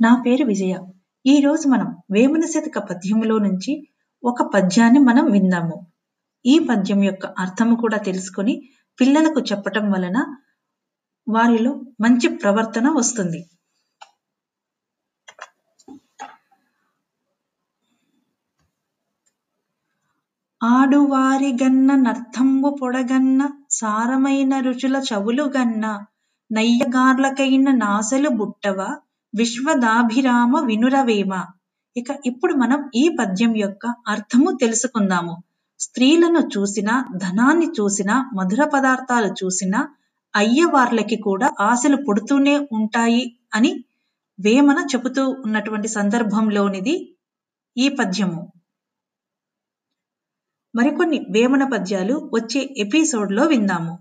నా పేరు విజయ. ఈ రోజు మనం వేమన శతక పద్యములో నుంచి ఒక పద్యాన్ని మనం విందాము. ఈ పద్యం యొక్క అర్థము కూడా తెలుసుకొని పిల్లలకు చెప్పటం వలన వారిలో మంచి ప్రవర్తన వస్తుంది. ఆడువారి గన్న నర్థంబు పొడగన్న సారమైన రుచుల చవులుగన్న నయ్యగార్లకైన నాసలు బుట్టవ? విశ్వదాభిరామ వినురవేమ. ఇక ఇప్పుడు మనం ఈ పద్యం యొక్క అర్థము తెలుసుకుందాము. స్త్రీలను చూసినా ధనాన్ని చూసినా మధుర పదార్థాలు చూసినా అయ్యవార్లకి కూడా ఆశలు పుడుతూనే ఉంటాయి అని వేమన చెబుతూ ఉన్నటువంటి సందర్భంలోనిది ఈ పద్యము. మరికొన్ని వేమన పద్యాలు వచ్చే ఎపిసోడ్లో విందాము.